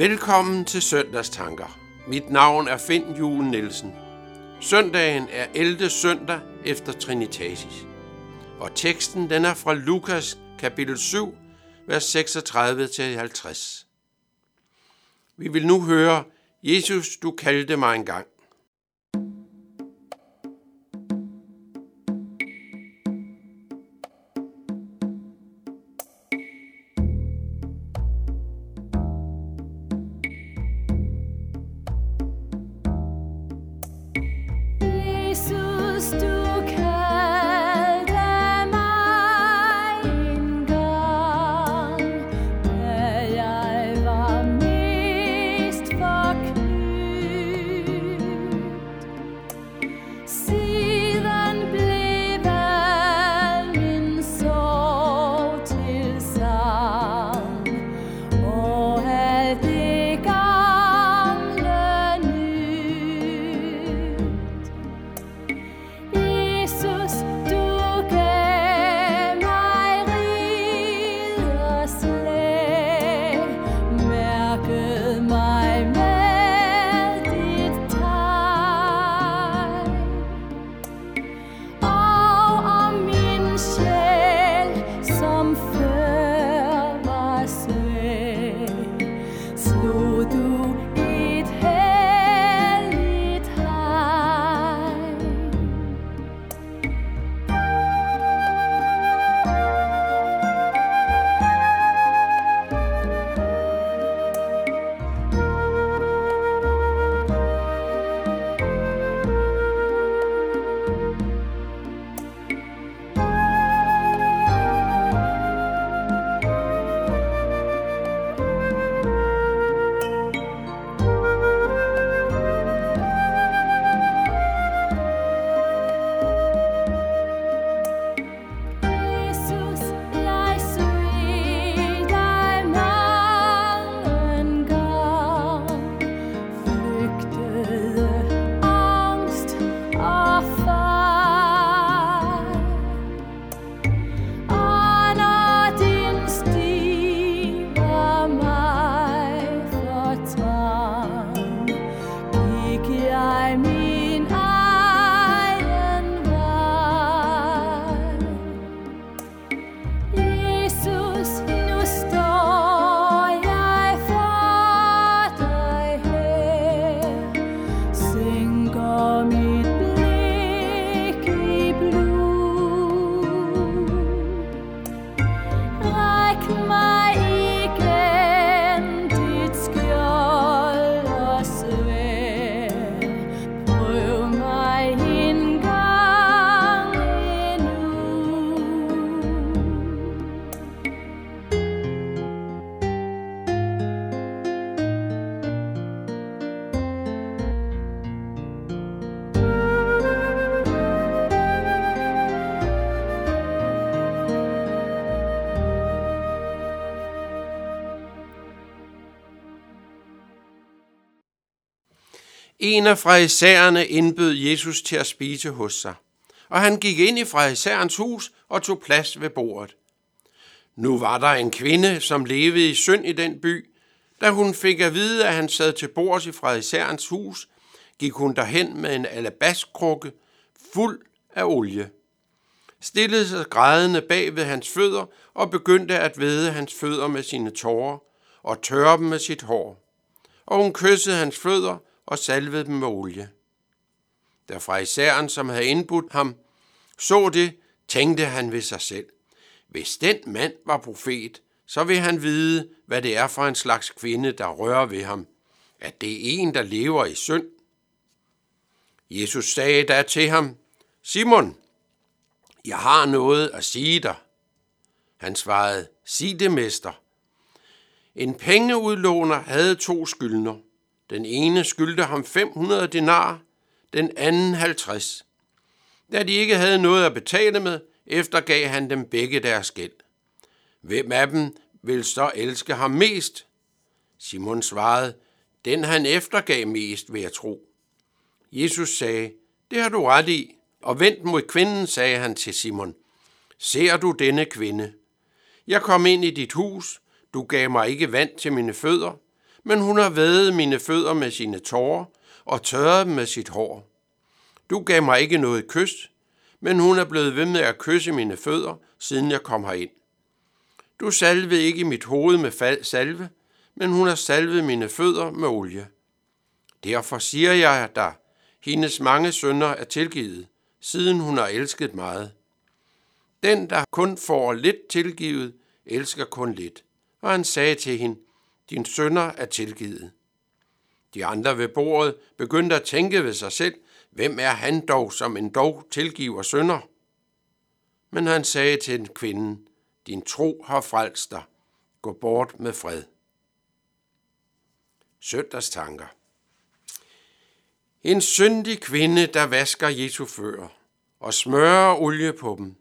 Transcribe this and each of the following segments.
Velkommen til Søndagstanker. Mit navn er Finn Julen Nielsen. Søndagen er 11. søndag efter Trinitatis. Og teksten den er fra Lukas kapitel 7, vers 36-50. Vi vil nu høre, Jesus, du kaldte mig engang. En af fraisærerne indbød Jesus til at spise hos sig, og han gik ind i fraisærens hus og tog plads ved bordet. Nu var der en kvinde, som levede i synd i den by. Da hun fik at vide, at han sad til bords i fraisærens hus, gik hun derhen med en alabastkrukke fuld af olie. Stillede sig grædende bag ved hans fødder og begyndte at væde hans fødder med sine tårer og tørre dem med sit hår. Og hun kyssede hans fødder og salvede dem med olie. Da fraiseren, som havde indbudt ham, så det, tænkte han ved sig selv. Hvis den mand var profet, så vil han vide, hvad det er for en slags kvinde, der rører ved ham. At det er en, der lever i synd. Jesus sagde da til ham, Simon, jeg har noget at sige dig. Han svarede, sig det, mester. En pengeudlåner havde to skyldner. Den ene skyldte ham 500 denar, den anden 50. Da de ikke havde noget at betale med, eftergav han dem begge deres gæld. Hvem af dem vil så elske ham mest? Simon svarede, den han eftergav mest, vil jeg tro. Jesus sagde, det har du ret i, og vendt mod kvinden, sagde han til Simon. Ser du denne kvinde? Jeg kom ind i dit hus, du gav mig ikke vand til mine fødder, men hun har vædet mine fødder med sine tårer og tørret dem med sit hår. Du gav mig ikke noget kys, men hun er blevet ved med at kysse mine fødder, siden jeg kom herind. Du salvede ikke mit hoved med salve, men hun har salvet mine fødder med olie. Derfor siger jeg dig, hendes mange sønder er tilgivet, siden hun har elsket meget. Den, der kun får lidt tilgivet, elsker kun lidt. Og han sagde til hende, din sønder er tilgivet. De andre ved bordet begyndte at tænke ved sig selv, hvem er han dog, som en dog tilgiver sønder? Men han sagde til kvinden, din tro har frelst dig. Gå bort med fred. Søndagstanker. En syndig kvinde, der vasker Jesu fører og smører olie på dem.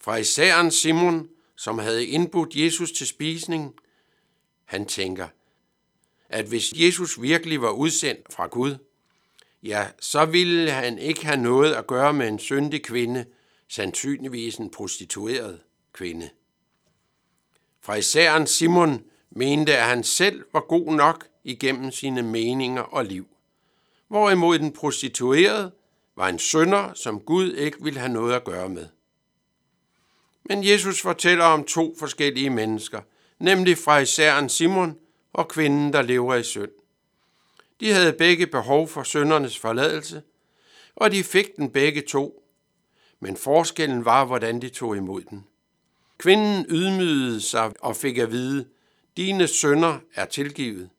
Fra isæren Simon, som havde indbudt Jesus til spisning, han tænker, at hvis Jesus virkelig var udsendt fra Gud, ja, så ville han ikke have noget at gøre med en syndig kvinde, sandsynligvis en prostitueret kvinde. Fra isæren Simon mente, at han selv var god nok igennem sine meninger og liv. Hvorimod den prostituerede var en sønder, som Gud ikke ville have noget at gøre med. Men Jesus fortæller om to forskellige mennesker, nemlig fra Simon og kvinden, der lever i synd. De havde begge behov for søndernes forladelse, og de fik den begge to. Men forskellen var, hvordan de tog imod den. Kvinden ydmygede sig og fik at vide, dine sønner er tilgivet.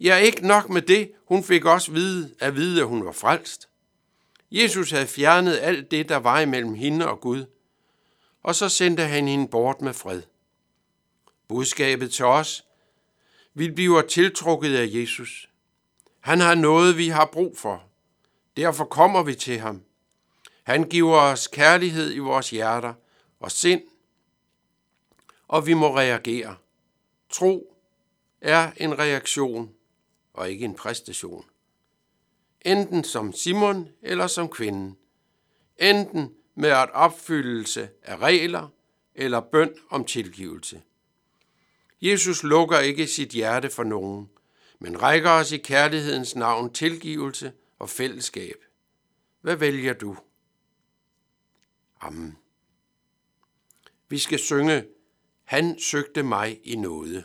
Ja, ikke nok med det, hun fik også vide, at vide, at hun var frelst. Jesus havde fjernet alt det, der var imellem hende og Gud, og så sendte han hende bort med fred. Budskabet til os, vi bliver tiltrukket af Jesus. Han har noget, vi har brug for. Derfor kommer vi til ham. Han giver os kærlighed i vores hjerter og sind, og vi må reagere. Tro er en reaktion og ikke en præstation. Enten som Simon eller som kvinden. Enten med at opfyldelse af regler eller bøn om tilgivelse. Jesus lukker ikke sit hjerte for nogen, men rækker os i kærlighedens navn tilgivelse og fællesskab. Hvad vælger du? Amen. Vi skal synge, Han søgte mig i noget.